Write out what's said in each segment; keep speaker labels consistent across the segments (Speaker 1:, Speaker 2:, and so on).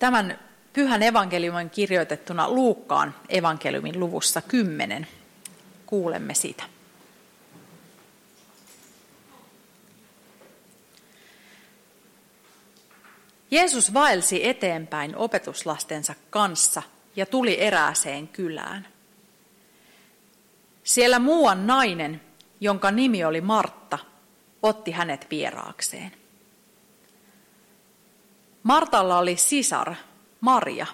Speaker 1: Tämän pyhän evankeliumin kirjoitettuna Luukkaan evankeliumin luvussa 10. Kuulemme sitä. Jeesus vaelsi eteenpäin opetuslastensa kanssa ja tuli erääseen kylään. Siellä muuan nainen, jonka nimi oli Martta, otti hänet vieraakseen. Martalla oli sisar, Maria.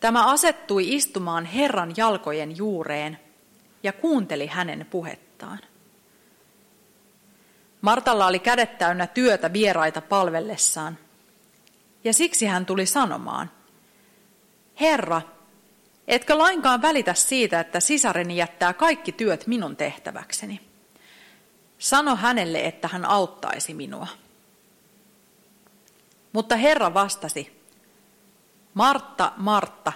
Speaker 1: Tämä asettui istumaan Herran jalkojen juureen ja kuunteli hänen puhettaan. Martalla oli kädet täynnä työtä vieraita palvellessaan, ja siksi hän tuli sanomaan, Herra, etkö lainkaan välitä siitä, että sisareni jättää kaikki työt minun tehtäväkseni? Sano hänelle, että hän auttaisi minua. Mutta Herra vastasi, Martta, Martta,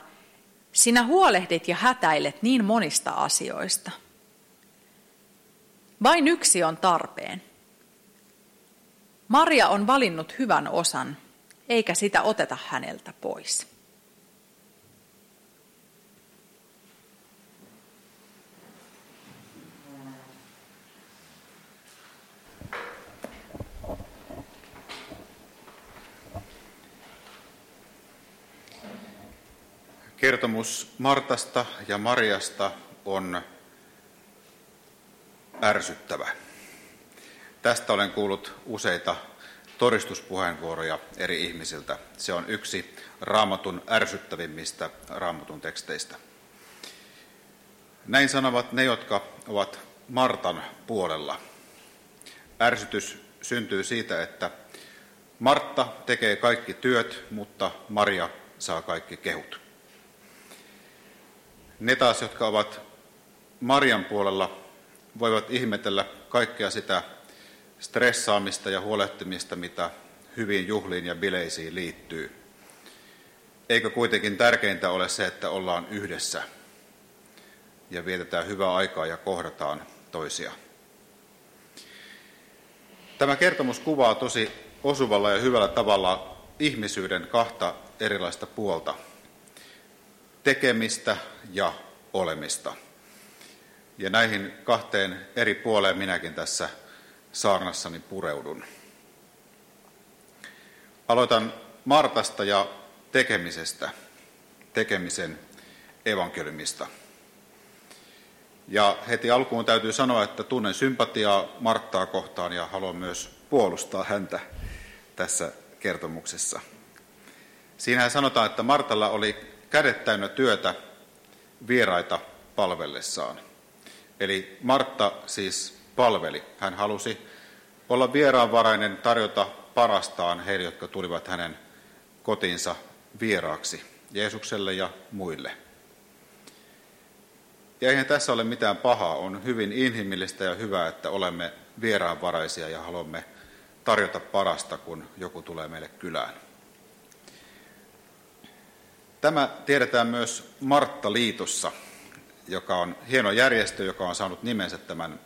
Speaker 1: sinä huolehdit ja hätäilet niin monista asioista. Vain yksi on tarpeen. Maria on valinnut hyvän osan, eikä sitä oteta häneltä pois.
Speaker 2: Kertomus Martasta ja Mariasta on ärsyttävä. Tästä olen kuullut useita todistuspuheenvuoroja eri ihmisiltä. Se on yksi raamatun ärsyttävimmistä raamatun teksteistä. Näin sanovat ne, jotka ovat Martan puolella. Ärsytys syntyy siitä, että Martta tekee kaikki työt, mutta Maria saa kaikki kehut. Ne taas, jotka ovat Marian puolella, voivat ihmetellä kaikkea sitä stressaamista ja huolehtimista, mitä hyviin juhliin ja bileisiin liittyy. Eikö kuitenkin tärkeintä ole se, että ollaan yhdessä ja vietetään hyvää aikaa ja kohdataan toisia. Tämä kertomus kuvaa tosi osuvalla ja hyvällä tavalla ihmisyyden kahta erilaista puolta – tekemistä ja olemista. Ja näihin kahteen eri puoleen minäkin tässä saarnassani pureudun. Aloitan Martasta ja tekemisestä, tekemisen evankeliumista. Ja heti alkuun täytyy sanoa, että tunnen sympatiaa Marttaa kohtaan ja haluan myös puolustaa häntä tässä kertomuksessa. Siinähän sanotaan, että Martalla oli kädet täynnä työtä vieraita palvellessaan. Eli Martta siis palveli. Hän halusi olla vieraanvarainen, tarjota parastaan heille, jotka tulivat hänen kotiinsa vieraaksi, Jeesukselle ja muille. Ja eihän tässä ole mitään pahaa, on hyvin inhimillistä ja hyvää, että olemme vieraanvaraisia ja haluamme tarjota parasta, kun joku tulee meille kylään. Tämä tiedetään myös Martta-liitossa, joka on hieno järjestö, joka on saanut nimensä tämän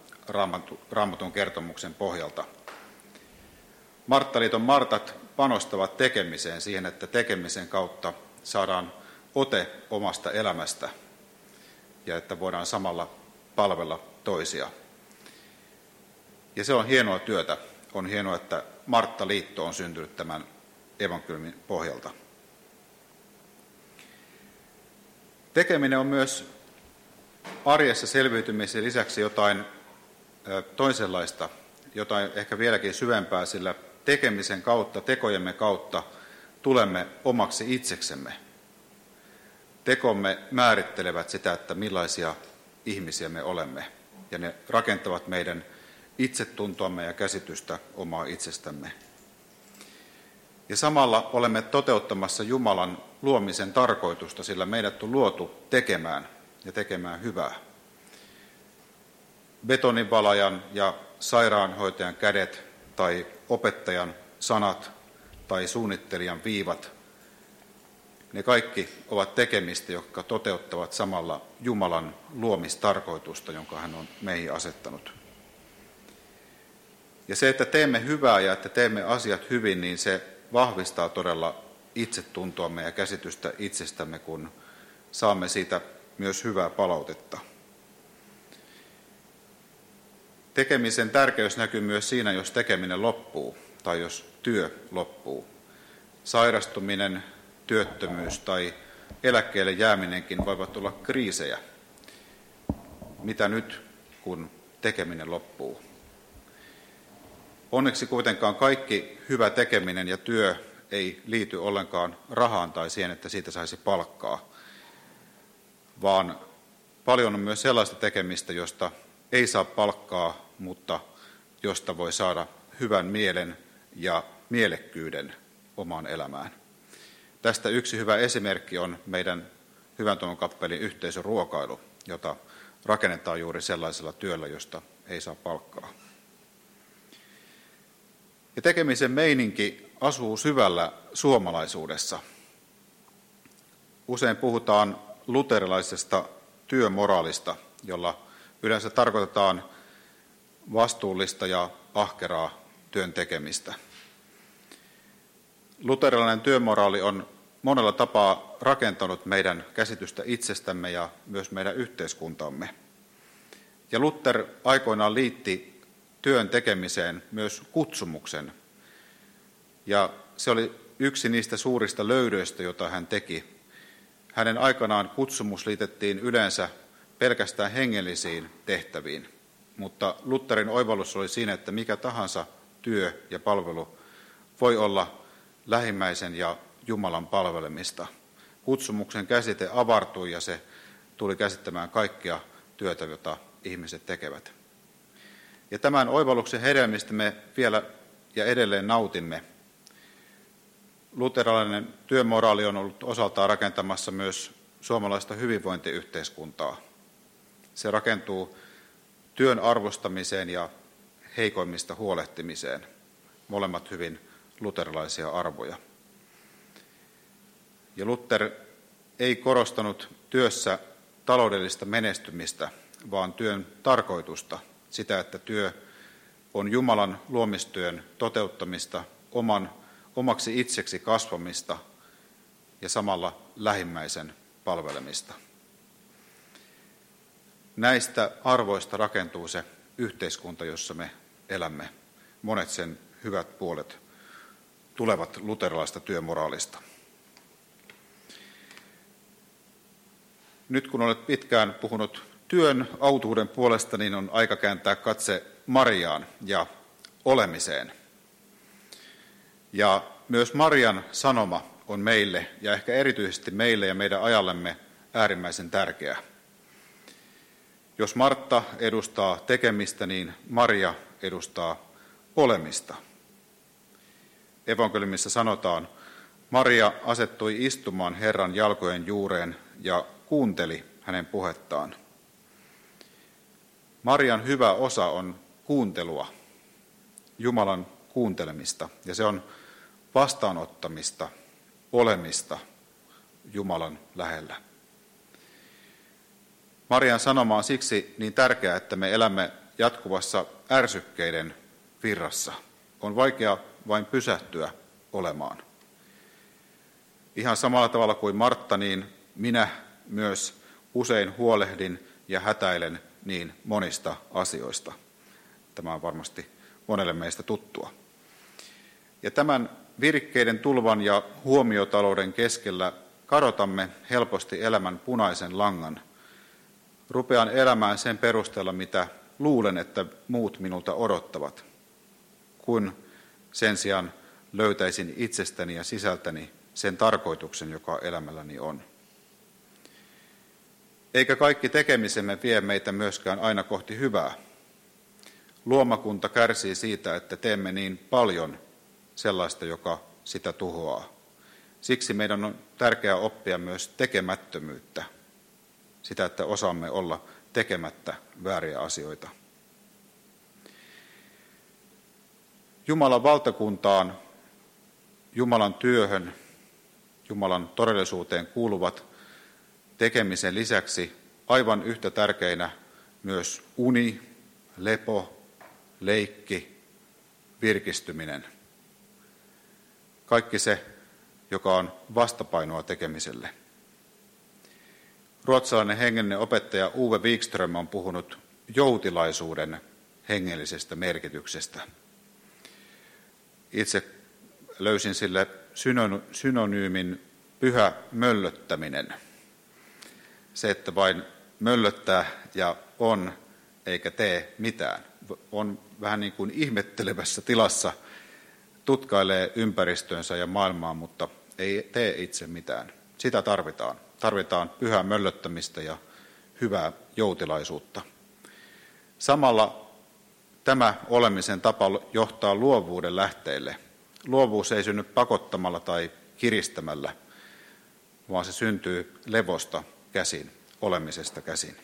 Speaker 2: raamatun kertomuksen pohjalta. Marttaliiton Martat panostavat tekemiseen siihen, että tekemisen kautta saadaan ote omasta elämästä ja että voidaan samalla palvella toisia. Ja se on hienoa työtä. On hienoa, että Martta-liitto on syntynyt tämän evankeliumin pohjalta. Tekeminen on myös arjessa selviytymisen lisäksi jotain toisenlaista, jotain ehkä vieläkin syvempää, sillä tekemisen kautta, tekojemme kautta tulemme omaksi itseksemme. Tekomme määrittelevät sitä, että millaisia ihmisiä me olemme, ja ne rakentavat meidän itsetuntoamme ja käsitystä omaa itsestämme. Ja samalla olemme toteuttamassa Jumalan luomisen tarkoitusta, sillä meidät on luotu tekemään ja tekemään hyvää. Betonivalajan ja sairaanhoitajan kädet tai opettajan sanat tai suunnittelijan viivat, ne kaikki ovat tekemistä, jotka toteuttavat samalla Jumalan luomistarkoitusta, jonka hän on meihin asettanut. Ja se, että teemme hyvää ja että teemme asiat hyvin, niin se vahvistaa todella itsetuntoamme ja käsitystä itsestämme, kun saamme siitä myös hyvää palautetta. Tekemisen tärkeys näkyy myös siinä, jos tekeminen loppuu tai jos työ loppuu. Sairastuminen, työttömyys tai eläkkeelle jääminenkin voivat olla kriisejä. Mitä nyt, kun tekeminen loppuu? Onneksi kuitenkaan kaikki hyvä tekeminen ja työ ei liity ollenkaan rahaan tai siihen, että siitä saisi palkkaa, vaan paljon on myös sellaista tekemistä, josta ei saa palkkaa, mutta josta voi saada hyvän mielen ja mielekkyyden omaan elämään. Tästä yksi hyvä esimerkki on meidän Hyvän tuon kappelin yhteisöruokailu, jota rakennetaan juuri sellaisella työllä, josta ei saa palkkaa. Ja tekemisen meininki asuu syvällä suomalaisuudessa. Usein puhutaan luterilaisesta työmoraalista, jolla yleensä tarkoitetaan vastuullista ja ahkeraa työn tekemistä. Luterilainen työmoraali on monella tapaa rakentanut meidän käsitystä itsestämme ja myös meidän yhteiskuntamme. Ja Luther aikoinaan liitti työn tekemiseen myös kutsumuksen. Ja se oli yksi niistä suurista löydöistä, joita hän teki. Hänen aikanaan kutsumus liitettiin yleensä pelkästään hengellisiin tehtäviin, mutta Lutherin oivallus oli siinä, että mikä tahansa työ ja palvelu voi olla lähimmäisen ja Jumalan palvelemista. Kutsumuksen käsite avartui ja se tuli käsittämään kaikkia työtä, jota ihmiset tekevät. Ja tämän oivalluksen hedelmistä me vielä ja edelleen nautimme. Luterilainen työmoraali on ollut osaltaan rakentamassa myös suomalaista hyvinvointiyhteiskuntaa. Se rakentuu työn arvostamiseen ja heikoimmista huolehtimiseen, molemmat hyvin luterilaisia arvoja. Ja Luther ei korostanut työssä taloudellista menestymistä, vaan työn tarkoitusta, sitä, että työ on Jumalan luomistyön toteuttamista, oman, omaksi itseksi kasvamista ja samalla lähimmäisen palvelemista. Näistä arvoista rakentuu se yhteiskunta, jossa me elämme. Monet sen hyvät puolet tulevat luterilaista työmoraalista. Nyt kun olet pitkään puhunut työn autuuden puolesta, niin on aika kääntää katse Mariaan ja olemiseen. Ja myös Marian sanoma on meille, ja ehkä erityisesti meille ja meidän ajallemme, äärimmäisen tärkeä. Jos Martta edustaa tekemistä, niin Maria edustaa olemista. Evankeliumissa sanotaan, Maria asettui istumaan Herran jalkojen juureen ja kuunteli hänen puhettaan. Marian hyvä osa on kuuntelua, Jumalan kuuntelemista, ja se on vastaanottamista, olemista Jumalan lähellä. Marian sanoma on siksi niin tärkeää, että me elämme jatkuvassa ärsykkeiden virrassa. On vaikea vain pysähtyä olemaan. Ihan samalla tavalla kuin Martta, niin minä myös usein huolehdin ja hätäilen niin monista asioista. Tämä on varmasti monelle meistä tuttua. Ja tämän virkkeiden tulvan ja huomiotalouden keskellä kadotamme helposti elämän punaisen langan. Rupean elämään sen perusteella, mitä luulen, että muut minulta odottavat, kun sen sijaan löytäisin itsestäni ja sisältäni sen tarkoituksen, joka elämälläni on. Eikä kaikki tekemisemme vie meitä myöskään aina kohti hyvää. Luomakunta kärsii siitä, että teemme niin paljon sellaista, joka sitä tuhoaa. Siksi meidän on tärkeää oppia myös tekemättömyyttä, sitä, että osaamme olla tekemättä vääriä asioita. Jumalan valtakuntaan, Jumalan työhön, Jumalan todellisuuteen kuuluvat tekemisen lisäksi aivan yhtä tärkeinä myös uni, lepo, leikki, virkistyminen. Kaikki se, joka on vastapainoa tekemiselle. Ruotsalainen hengellinen opettaja Uwe Wikström on puhunut joutilaisuuden hengellisestä merkityksestä. Itse löysin sille synonyymin pyhä möllöttäminen. Se, että vain möllöttää ja on eikä tee mitään. On vähän niin kuin ihmettelevässä tilassa, tutkailee ympäristöönsä ja maailmaa, mutta ei tee itse mitään. Sitä tarvitaan. Tarvitaan pyhää möllöttämistä ja hyvää joutilaisuutta. Samalla tämä olemisen tapa johtaa luovuuden lähteille. Luovuus ei synny pakottamalla tai kiristämällä, vaan se syntyy levosta käsin, olemisesta käsin.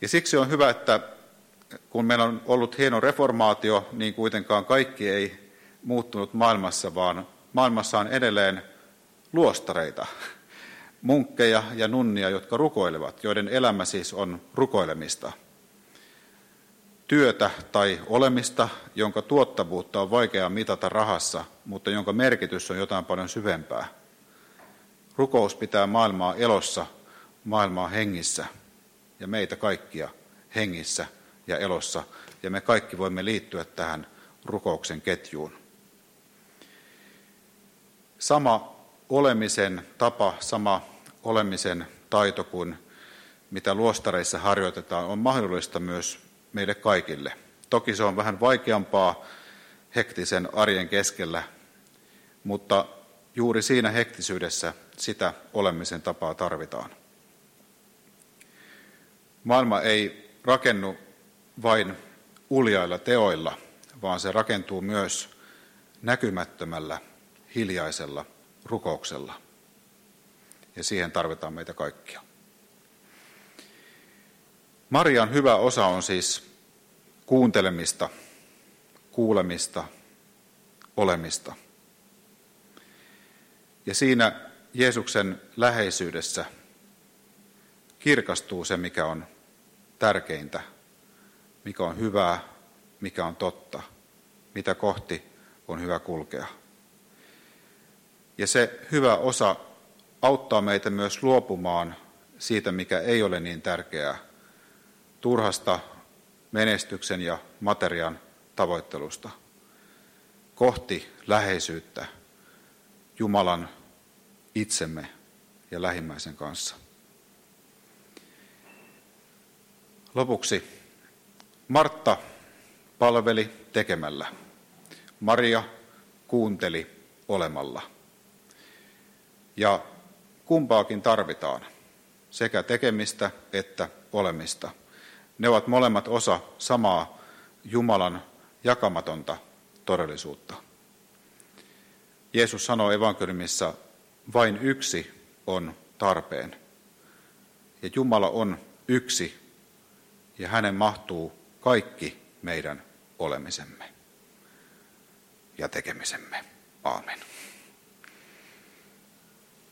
Speaker 2: Ja siksi on hyvä, että kun meillä on ollut hieno reformaatio, niin kuitenkaan kaikki ei muuttunut maailmassa, vaan maailmassa on edelleen luostareita, munkkeja ja nunnia, jotka rukoilevat, joiden elämä siis on rukoilemista. Työtä tai olemista, jonka tuottavuutta on vaikea mitata rahassa, mutta jonka merkitys on jotain paljon syvempää. Rukous pitää maailmaa elossa, maailmaa hengissä ja meitä kaikkia hengissä ja elossa, ja me kaikki voimme liittyä tähän rukouksen ketjuun. Sama olemisen tapa, sama olemisen taito kuin mitä luostareissa harjoitetaan, on mahdollista myös meille kaikille. Toki se on vähän vaikeampaa hektisen arjen keskellä, mutta juuri siinä hektisyydessä sitä olemisen tapaa tarvitaan. Maailma ei rakennu vain uljailla teoilla, vaan se rakentuu myös näkymättömällä, hiljaisella rukouksella. Ja siihen tarvitaan meitä kaikkia. Marian hyvä osa on siis kuuntelemista, kuulemista, olemista. Ja siinä Jeesuksen läheisyydessä kirkastuu se, mikä on tärkeintä, mikä on hyvää, mikä on totta, mitä kohti on hyvä kulkea. Ja se hyvä osa auttaa meitä myös luopumaan siitä, mikä ei ole niin tärkeää, turhasta menestyksen ja materian tavoittelusta kohti läheisyyttä Jumalan itsemme ja lähimmäisen kanssa. Lopuksi Martta palveli tekemällä. Maria kuunteli olemalla. Ja kumpaakin tarvitaan, sekä tekemistä että olemista. Ne ovat molemmat osa samaa Jumalan jakamatonta todellisuutta. Jeesus sanoo evankeliumissa, vain yksi on tarpeen. Ja Jumala on yksi, ja hänen mahtuu kaikki meidän olemisemme ja tekemisemme. Aamen.